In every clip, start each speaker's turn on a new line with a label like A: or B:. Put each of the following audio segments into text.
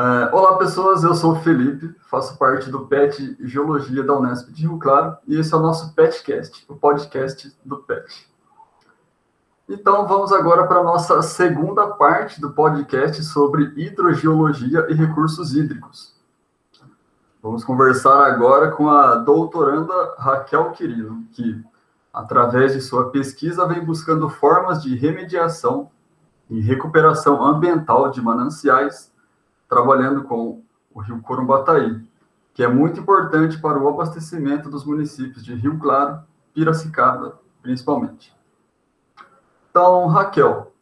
A: Uh, olá, pessoas. Eu sou o Felipe, faço parte do PET Geologia da Unesp de Rio Claro e esse é o nosso PETcast, o podcast do PET. Então, vamos agora para a nossa segunda parte do podcast sobre hidrogeologia e recursos hídricos. Vamos conversar agora com a doutoranda Raquel Quirino, que, através de sua pesquisa, vem buscando formas de remediação e recuperação ambiental de mananciais trabalhando com o Rio Corumbataí, que é muito importante para o abastecimento dos municípios de Rio Claro, Piracicaba, principalmente. Então, Raquel,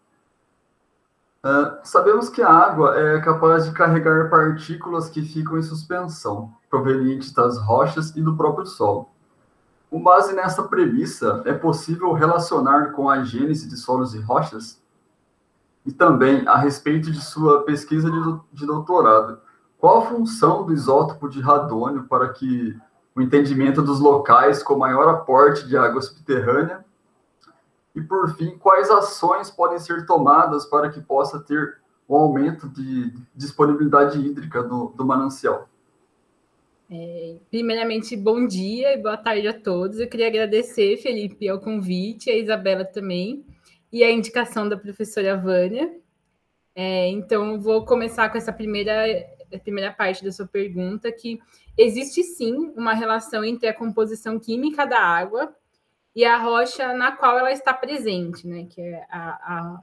A: uh, sabemos que a água é capaz de carregar partículas que ficam em suspensão, provenientes das rochas e do próprio solo. Com base nessa premissa, é possível relacionar com a gênese de solos e rochas? E também a respeito de sua pesquisa de, doutorado. Qual a função do isótopo de radônio para que o entendimento dos locais com maior aporte de água subterrânea? E, por fim, quais ações podem ser tomadas para que possa ter um aumento de disponibilidade hídrica do, do manancial?
B: É, primeiramente, bom dia e boa tarde a todos. Eu queria agradecer, Felipe, ao convite, a Isabela também e a indicação da professora Vânia. É, então, vou começar com essa primeira, primeira parte da sua pergunta, que existe sim uma relação entre a composição química da água e a rocha na qual ela está presente, né? Que é a, a,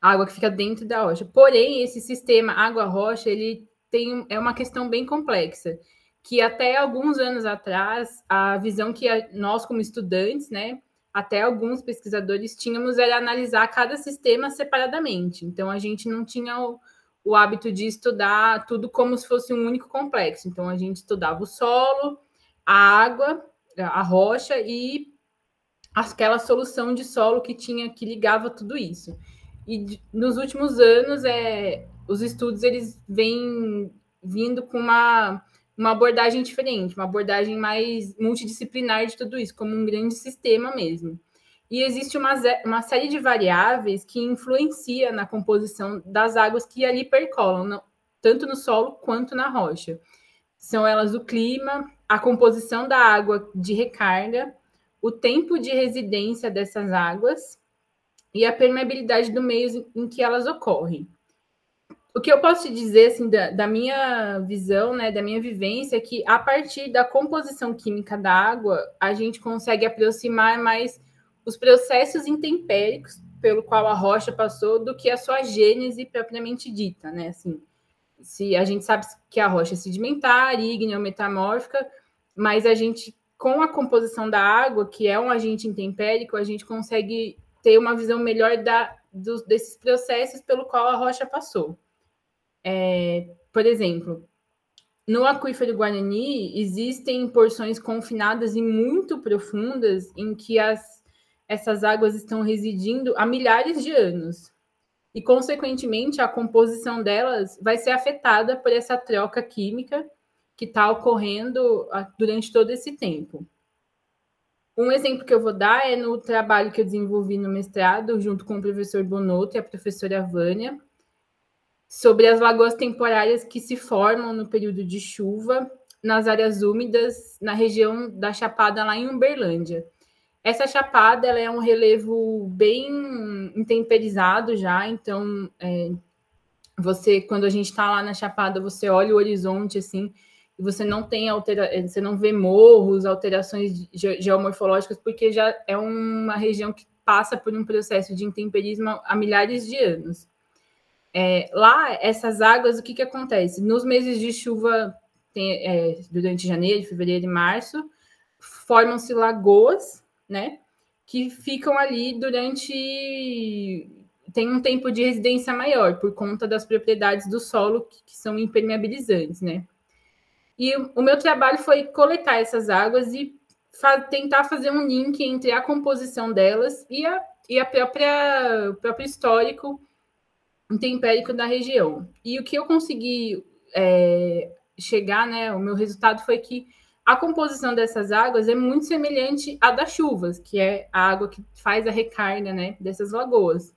B: a água que fica dentro da rocha. Porém, esse sistema água-rocha, ele tem é uma questão bem complexa, que até alguns anos atrás, a visão que nós, como estudantes, né, até alguns pesquisadores tínhamos era analisar cada sistema separadamente. Então a gente não tinha o, o hábito de estudar tudo como se fosse um único complexo. Então a gente estudava o solo, a água, a rocha e aquela solução de solo que tinha que ligava tudo isso. E nos últimos anos, é, os estudos eles vêm vindo com uma uma abordagem diferente, uma abordagem mais multidisciplinar de tudo isso, como um grande sistema mesmo. E existe uma, uma série de variáveis que influencia na composição das águas que ali percolam, no, tanto no solo quanto na rocha. São elas o clima, a composição da água de recarga, o tempo de residência dessas águas e a permeabilidade do meio em que elas ocorrem o que eu posso te dizer, assim, da, da, minha visão, né, da minha vivência, é que a partir da composição química da água, a gente consegue aproximar mais os processos intempéricos pelo qual a rocha passou do que a sua gênese propriamente dita, né, assim. Se a gente sabe que a rocha é sedimentar, ígnea ou metamórfica, mas a gente, com a composição da água, que é um agente intempérico, a gente consegue ter uma visão melhor da, desses processos pelo qual a rocha passou. É, por exemplo, no aquífero Guarani existem porções confinadas e muito profundas em que as, essas águas estão residindo há milhares de anos. E, consequentemente, a composição delas vai ser afetada por essa troca química que está ocorrendo durante todo esse tempo. Um exemplo que eu vou dar é no trabalho que eu desenvolvi no mestrado, junto com o professor Bonotto e a professora Vânia, sobre as lagoas temporárias que se formam no período de chuva nas áreas úmidas na região da Chapada, lá em Uberlândia. Essa chapada ela é um relevo bem intemperizado já, então é, você, quando a gente está lá na chapada, você olha o horizonte assim, e você não tem altera você não vê morros, alterações ge geomorfológicas, porque já é uma região que passa por um processo de intemperismo há milhares de anos. É, lá, essas águas, o que, que acontece? Nos meses de chuva, tem, é, durante janeiro, fevereiro e março, formam-se lagoas, né? Que ficam ali durante. tem um tempo de residência maior, por conta das propriedades do solo que, que são impermeabilizantes, né? E o meu trabalho foi coletar essas águas e fa tentar fazer um link entre a composição delas e a, e a própria, o próprio histórico intempérico da região. E o que eu consegui é, chegar, né, o meu resultado foi que a composição dessas águas é muito semelhante à das chuvas, que é a água que faz a recarga, né, dessas lagoas.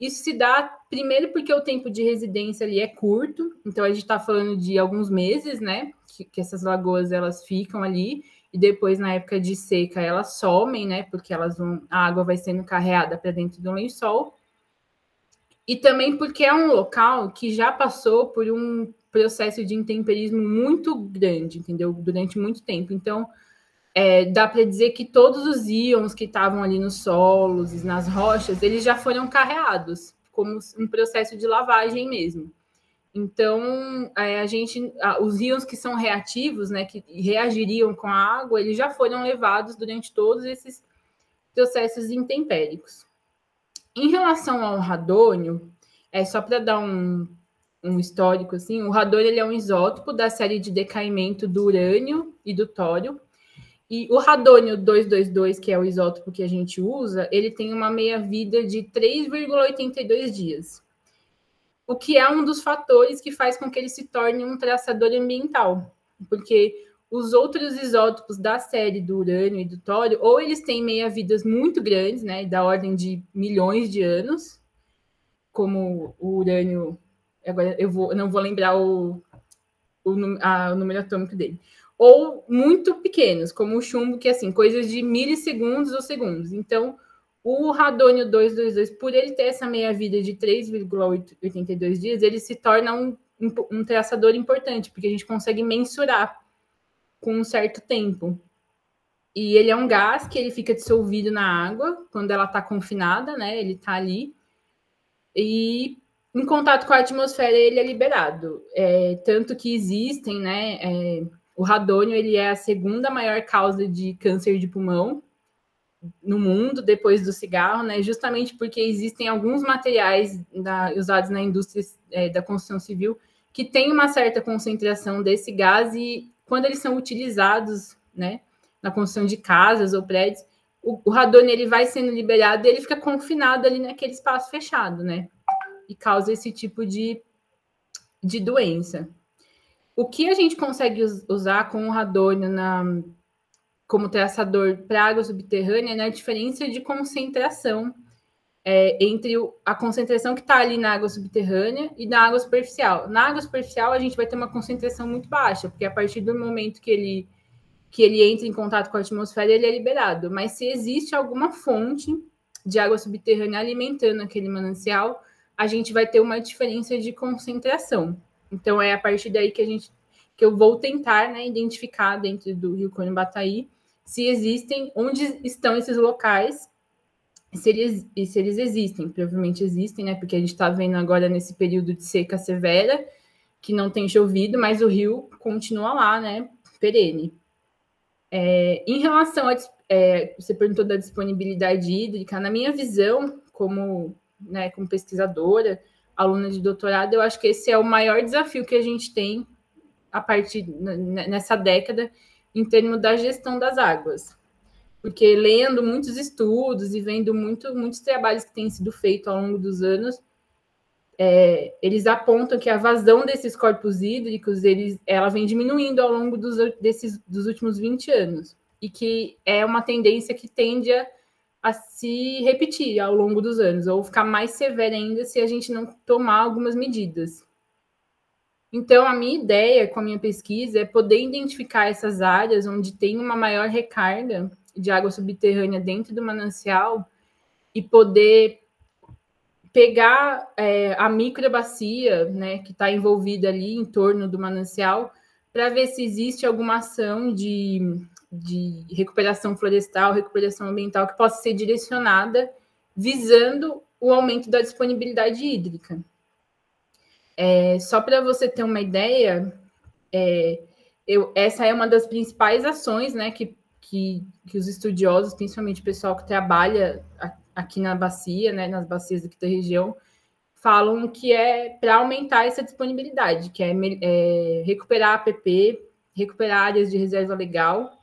B: Isso se dá primeiro porque o tempo de residência ali é curto, então a gente está falando de alguns meses, né? Que, que, essas lagoas elas ficam ali e depois na época de seca elas somem, né? Porque elas vão, a água vai sendo carreada para dentro do lençol. E também porque é um local que já passou por um processo de intemperismo muito grande, entendeu? Durante muito tempo. Então, é, dá para dizer que todos os íons que estavam ali nos solos e nas rochas, eles já foram carreados, como um processo de lavagem mesmo. Então, é, a gente, os íons que são reativos, né, que reagiriam com a água, eles já foram levados durante todos esses processos intempéricos. Em relação ao radônio, é só para dar um, um histórico assim, o radônio ele é um isótopo da série de decaimento do urânio e do tório, e o radônio 222, que é o isótopo que a gente usa, ele tem uma meia-vida de 3,82 dias. O que é um dos fatores que faz com que ele se torne um traçador ambiental. Porque os outros isótopos da série do urânio e do tório, ou eles têm meia-vidas muito grandes, né, da ordem de milhões de anos, como o urânio, agora eu vou, não vou lembrar o, o, a, o número atômico dele ou muito pequenos, como o chumbo, que é assim, coisas de milissegundos ou segundos. Então, o radônio 222, por ele ter essa meia-vida de 3,82 dias, ele se torna um, um traçador importante, porque a gente consegue mensurar com um certo tempo. E ele é um gás que ele fica dissolvido na água quando ela está confinada, né? Ele está ali. E em contato com a atmosfera ele é liberado. É, tanto que existem, né? É, o radônio ele é a segunda maior causa de câncer de pulmão no mundo depois do cigarro, né? Justamente porque existem alguns materiais da, usados na indústria é, da construção civil que têm uma certa concentração desse gás e quando eles são utilizados, né, na construção de casas ou prédios, o, o radônio ele vai sendo liberado e ele fica confinado ali naquele espaço fechado, né? E causa esse tipo de, de doença. O que a gente consegue usar com o radônio na, como traçador para água subterrânea é né, a diferença de concentração é, entre o, a concentração que está ali na água subterrânea e na água superficial. Na água superficial, a gente vai ter uma concentração muito baixa, porque a partir do momento que ele, que ele entra em contato com a atmosfera, ele é liberado. Mas se existe alguma fonte de água subterrânea alimentando aquele manancial, a gente vai ter uma diferença de concentração. Então é a partir daí que a gente que eu vou tentar né, identificar dentro do Rio Cone Bataí se existem, onde estão esses locais, se eles, e se eles existem, provavelmente existem, né? Porque a gente está vendo agora nesse período de seca severa, que não tem chovido, mas o rio continua lá, né? Perene. É, em relação a é, você perguntou da disponibilidade hídrica, na minha visão, como, né, como pesquisadora, aluna de doutorado, eu acho que esse é o maior desafio que a gente tem a partir nessa década em termos da gestão das águas. Porque lendo muitos estudos e vendo muito, muitos trabalhos que têm sido feitos ao longo dos anos, é, eles apontam que a vazão desses corpos hídricos eles, ela vem diminuindo ao longo dos, desses, dos últimos 20 anos. E que é uma tendência que tende a a se repetir ao longo dos anos, ou ficar mais severa ainda se a gente não tomar algumas medidas. Então, a minha ideia com a minha pesquisa é poder identificar essas áreas onde tem uma maior recarga de água subterrânea dentro do manancial e poder pegar é, a microbacia né, que está envolvida ali em torno do manancial para ver se existe alguma ação de de recuperação florestal, recuperação ambiental que possa ser direcionada visando o aumento da disponibilidade hídrica. É, só para você ter uma ideia, é, eu, essa é uma das principais ações né, que, que, que, os estudiosos, principalmente o pessoal que trabalha aqui na bacia, né, nas bacias aqui da região, falam que é para aumentar essa disponibilidade, que é, é recuperar APP, recuperar áreas de reserva legal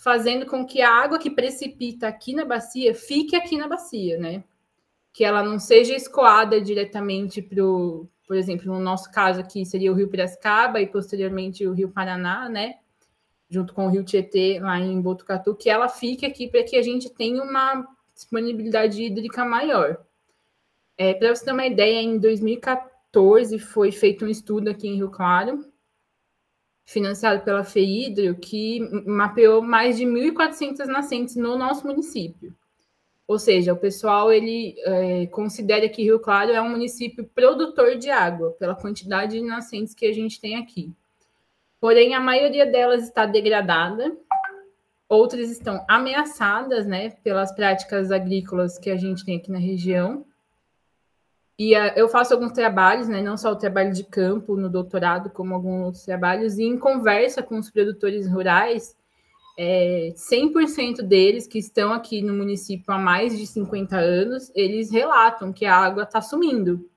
B: fazendo com que a água que precipita aqui na bacia fique aqui na bacia, né? Que ela não seja escoada diretamente para o, por exemplo, no nosso caso aqui seria o Rio Piracicaba e posteriormente o Rio Paraná, né? Junto com o Rio Tietê, lá em Botucatu, que ela fique aqui para que a gente tenha uma disponibilidade hídrica maior. É, Para você ter uma ideia, em 2014 foi feito um estudo aqui em Rio Claro, financiado pela FEIDRO, que mapeou mais de 1.400 nascentes no nosso município. Ou seja, o pessoal ele é, considera que Rio Claro é um município produtor de água, pela quantidade de nascentes que a gente tem aqui. Porém, a maioria delas está degradada, outras estão ameaçadas né, pelas práticas agrícolas que a gente tem aqui na região. E uh, eu faço alguns trabalhos, né, não só o trabalho de campo no doutorado, como alguns outros trabalhos, e em conversa com os produtores rurais, é, 100% deles que estão aqui no município há mais de 50 anos, eles relatam que a água está sumindo.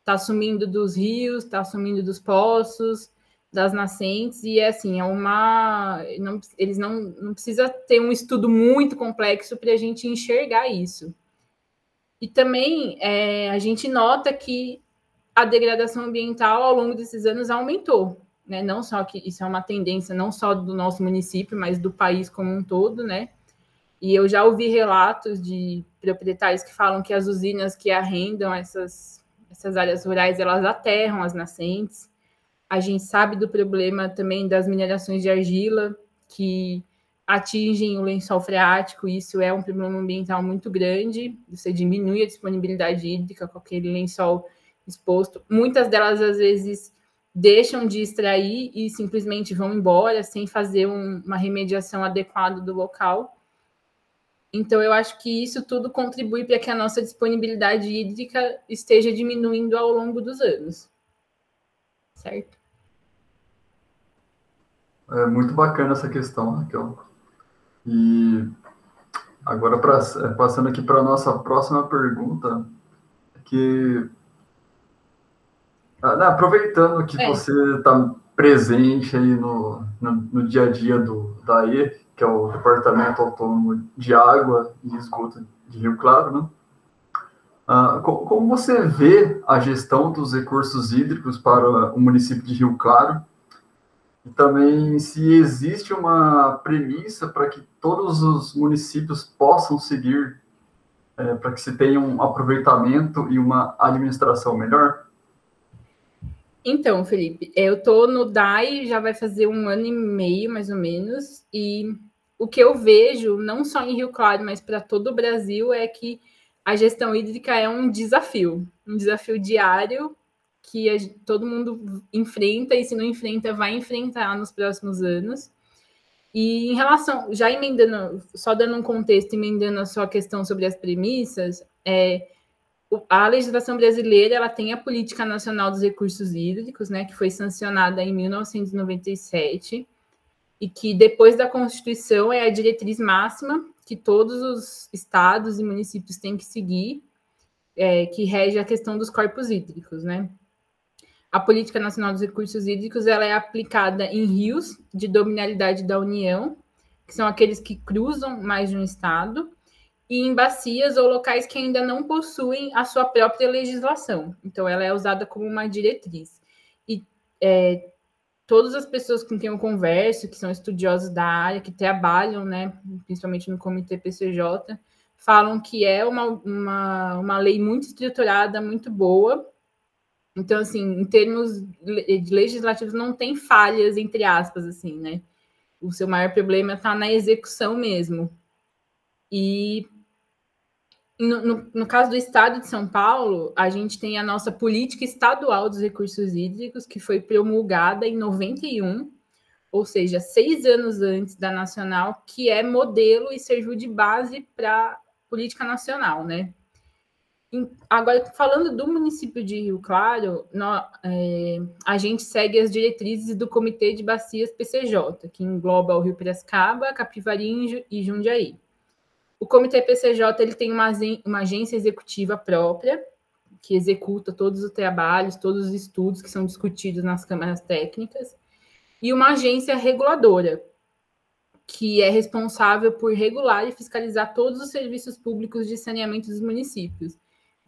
B: Está sumindo dos rios, está sumindo dos poços, das nascentes, e é assim, é uma. Não, eles não, não precisa ter um estudo muito complexo para a gente enxergar isso. E também é, a gente nota que a degradação ambiental ao longo desses anos aumentou, né? Não só que isso é uma tendência não só do nosso município, mas do país como um todo, né? E eu já ouvi relatos de proprietários que falam que as usinas que arrendam essas, essas áreas rurais, elas aterram as nascentes. A gente sabe do problema também das minerações de argila, que atingem o lençol freático, isso é um problema ambiental muito grande, você diminui a disponibilidade hídrica com aquele lençol exposto. Muitas delas, às vezes, deixam de extrair e simplesmente vão embora sem fazer um, uma remediação adequada do local. Então, eu acho que isso tudo contribui para que a nossa disponibilidade hídrica esteja diminuindo ao longo dos anos. Certo?
A: É muito bacana essa questão, Raquel. E agora, pra, é, passando aqui para a nossa próxima pergunta, que ah, aproveitando que é. você está presente aí no, no, no, dia a dia do DAE, que é o Departamento Autônomo de Água e Esgoto de Rio Claro, né? Ah, como você vê a gestão dos recursos hídricos para o município de Rio Claro e também se existe uma premissa para que todos os municípios possam seguir, é, para que se tenha um aproveitamento e uma administração melhor?
B: Então, Felipe, eu estou no DAI já vai fazer um ano e meio, mais ou menos, e o que eu vejo, não só em Rio Claro, mas para todo o Brasil, é que a gestão hídrica é um desafio, um desafio diário que a, todo mundo enfrenta e se não enfrenta, vai enfrentar nos próximos anos. E em relação, já emendando, só dando um contexto, emendando a sua questão sobre as premissas, é, a legislação brasileira ela tem a Política Nacional dos Recursos Hídricos, né, que foi sancionada em 1997 e que depois da Constituição é a diretriz máxima que todos os estados e municípios têm que seguir, é, que rege a questão dos corpos hídricos, né? A Política Nacional dos Recursos Hídricos ela é aplicada em rios de dominalidade da União, que são aqueles que cruzam mais de um estado, e em bacias ou locais que ainda não possuem a sua própria legislação. Então, ela é usada como uma diretriz. E é, todas as pessoas com quem eu converso, que são estudiosos da área, que trabalham, né, principalmente no Comitê PCJ, falam que é uma, uma, uma lei muito estruturada, muito boa, então, assim, em termos legislativos, não tem falhas, entre aspas, assim, né? O seu maior problema está na execução mesmo. E no, no, no, caso do Estado de São Paulo, a gente tem a nossa política estadual dos recursos hídricos, que foi promulgada em 91, ou seja, seis anos antes da nacional, que é modelo e serviu de base para política nacional, né? Agora, falando do município de Rio Claro, nós, é, a gente segue as diretrizes do Comitê de Bacias PCJ, que engloba o Rio Piracicaba, Capivari e Jundiaí. O Comitê PCJ ele tem uma, uma agência executiva própria, que executa todos os trabalhos, todos os estudos que são discutidos nas câmaras técnicas, e uma agência reguladora, que é responsável por regular e fiscalizar todos os serviços públicos de saneamento dos municípios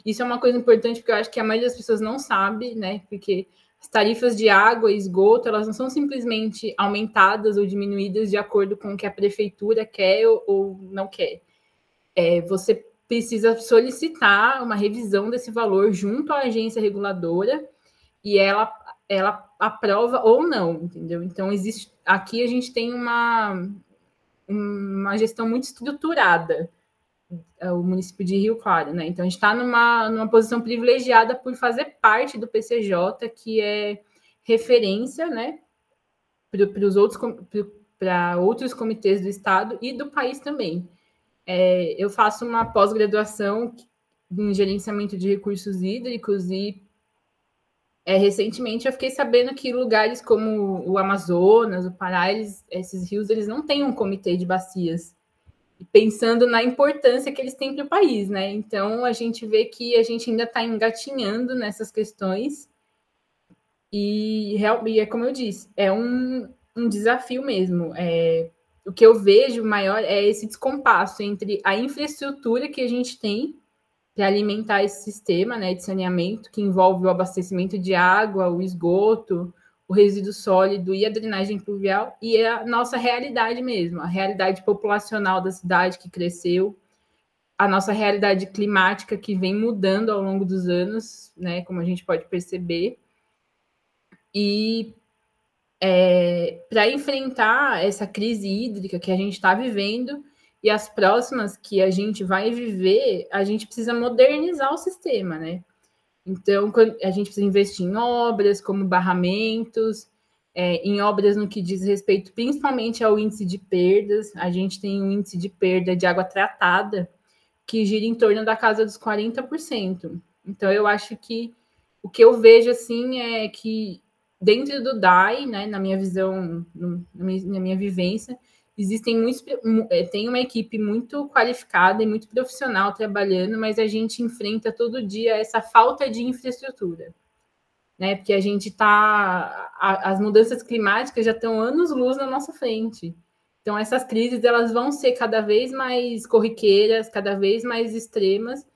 B: isso é uma coisa importante porque eu acho que a maioria das pessoas não sabe, né? Porque as tarifas de água e esgoto, elas não são simplesmente aumentadas ou diminuídas de acordo com o que a prefeitura quer ou, não quer. É, você precisa solicitar uma revisão desse valor junto à agência reguladora e ela, ela aprova ou não, entendeu? Então, existe aqui a gente tem uma, uma gestão muito estruturada, o município de Rio Claro, né? Então, a gente está numa, numa posição privilegiada por fazer parte do PCJ, que é referência, né, para os outros para outros comitês do estado e do país também. É, eu faço uma pós-graduação em gerenciamento de recursos hídricos e é, recentemente eu fiquei sabendo que lugares como o Amazonas, o Pará, eles, esses rios, eles não têm um comitê de bacias. Pensando na importância que eles têm para o país, né? Então a gente vê que a gente ainda está engatinhando nessas questões. E, e é como eu disse, é um, um desafio mesmo. É, o que eu vejo maior é esse descompasso entre a infraestrutura que a gente tem para alimentar esse sistema né, de saneamento, que envolve o abastecimento de água, o esgoto, o resíduo sólido e a drenagem pluvial, e a nossa realidade mesmo, a realidade populacional da cidade que cresceu, a nossa realidade climática que vem mudando ao longo dos anos, né, como a gente pode perceber. E é, para enfrentar essa crise hídrica que a gente está vivendo e as próximas que a gente vai viver, a gente precisa modernizar o sistema, né? Então, a gente precisa investir em obras como barramentos, é, em obras no que diz respeito principalmente ao índice de perdas. A gente tem um índice de perda de água tratada que gira em torno da casa dos 40%. Então, eu acho que o que eu vejo assim é que dentro do DAI, né, na minha visão, na, minha, na minha vivência, existem muitos, é, tem uma equipe muito qualificada e muito profissional trabalhando, mas a gente enfrenta todo dia essa falta de infraestrutura, né? Porque a gente está, as mudanças climáticas já estão anos luz na nossa frente. Então essas crises elas vão ser cada vez mais corriqueiras, cada vez mais extremas,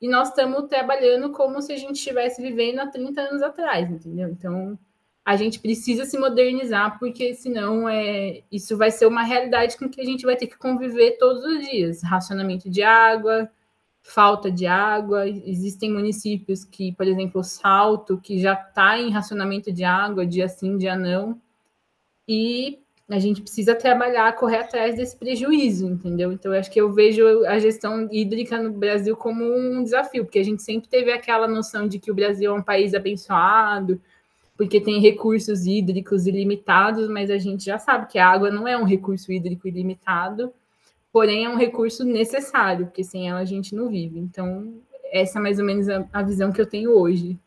B: e nós estamos trabalhando como se a gente estivesse vivendo há 30 anos atrás, entendeu? Então a gente precisa se modernizar, porque senão é, isso vai ser uma realidade com que a gente vai ter que conviver todos os dias. Racionamento de água, falta de água. Existem municípios que, por exemplo, Salto, que já está em racionamento de água, dia sim, dia não. E a gente precisa trabalhar, correr atrás desse prejuízo, entendeu? Então, eu acho que eu vejo a gestão hídrica no Brasil como um desafio, porque a gente sempre teve aquela noção de que o Brasil é um país abençoado, porque tem recursos hídricos ilimitados, mas a gente já sabe que a água não é um recurso hídrico ilimitado, porém é um recurso necessário, porque sem ela a gente não vive. Então, essa é mais ou menos a, visão que eu tenho hoje.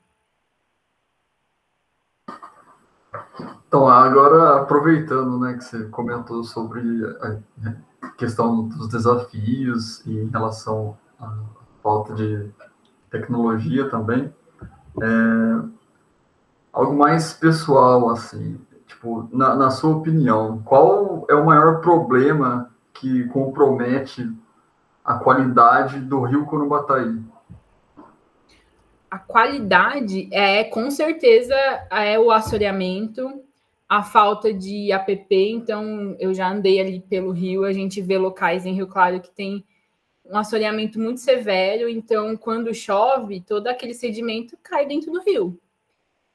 A: Então, agora aproveitando né, que você comentou sobre a questão dos desafios em relação à falta de tecnologia também, é, algo mais pessoal, assim, tipo, na, na sua opinião, qual é o maior problema que compromete a qualidade do rio Corubataí?
B: A qualidade é, com certeza, é o assoreamento, a falta de APP. Então, eu já andei ali pelo rio, a gente vê locais em Rio Claro que tem um assoreamento muito severo. Então, quando chove, todo aquele sedimento cai dentro do rio.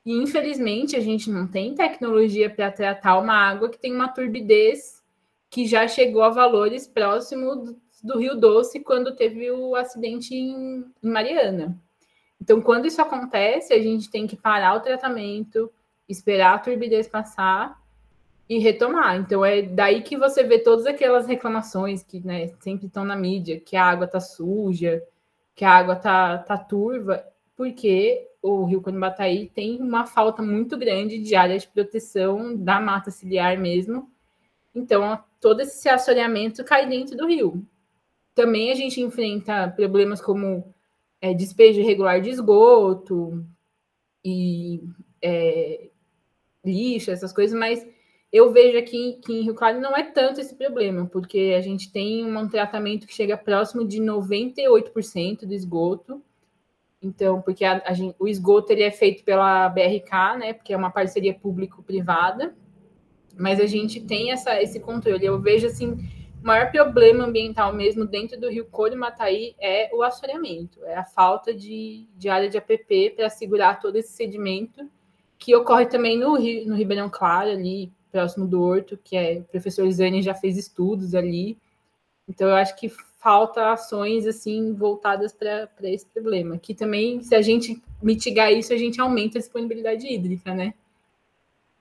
B: E infelizmente a gente não tem tecnologia para tratar uma água que tem uma turbidez que já chegou a valores próximos do Rio Doce quando teve o acidente em, Mariana. Então, quando isso acontece, a gente tem que parar o tratamento, esperar a turbidez passar e retomar. Então, é daí que você vê todas aquelas reclamações que né, sempre estão na mídia, que a água está suja, que a água está tá turva, porque o Rio Conibataí tem uma falta muito grande de área de proteção da mata ciliar mesmo. Então, todo esse assoreamento cai dentro do rio. Também a gente enfrenta problemas como é, despejo irregular de esgoto e é, lixo, essas coisas, mas eu vejo aqui que em Rio Claro não é tanto esse problema, porque a gente tem um tratamento que chega próximo de 98% do esgoto, então, porque a, a gente, o esgoto ele é feito pela BRK, né? Porque é uma parceria público-privada, mas a gente tem essa, esse controle. Eu vejo assim o maior problema ambiental mesmo dentro do Rio Coro Mataí é o assoreamento, é a falta de, de área de APP para segurar todo esse sedimento, que ocorre também no, no Ribeirão Claro, ali próximo do Horto, que é o professor Zane já fez estudos ali. Então, eu acho que falta ações assim voltadas para esse problema. Que também, se a gente mitigar isso, a gente aumenta a disponibilidade hídrica, né?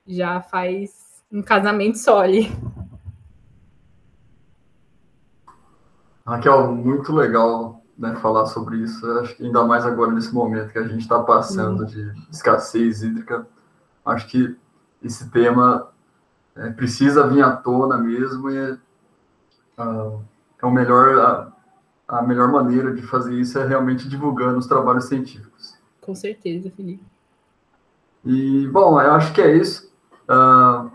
B: Já faz um casamento sólido.
A: Raquel, muito legal né, falar sobre isso. Acho que ainda mais agora nesse momento que a gente está passando uhum. de escassez hídrica. Acho que esse tema é, precisa vir à tona mesmo e uh, é o melhor a, a, melhor maneira de fazer isso é realmente divulgando os trabalhos científicos.
B: Com certeza, Felipe.
A: E bom, eu acho que é isso. Uh,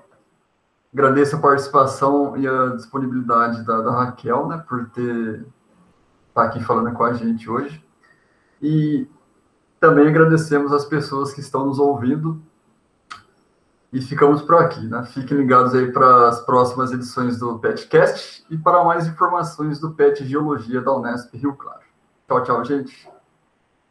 A: agradeço a participação e a disponibilidade da, da Raquel, né, por ter estar tá aqui falando com a gente hoje. E também agradecemos as pessoas que estão nos ouvindo. E ficamos por aqui, né? Fiquem ligados aí para as próximas edições do PetCast e para mais informações do PET Geologia da Unesp Rio Claro. Tchau, tchau, gente.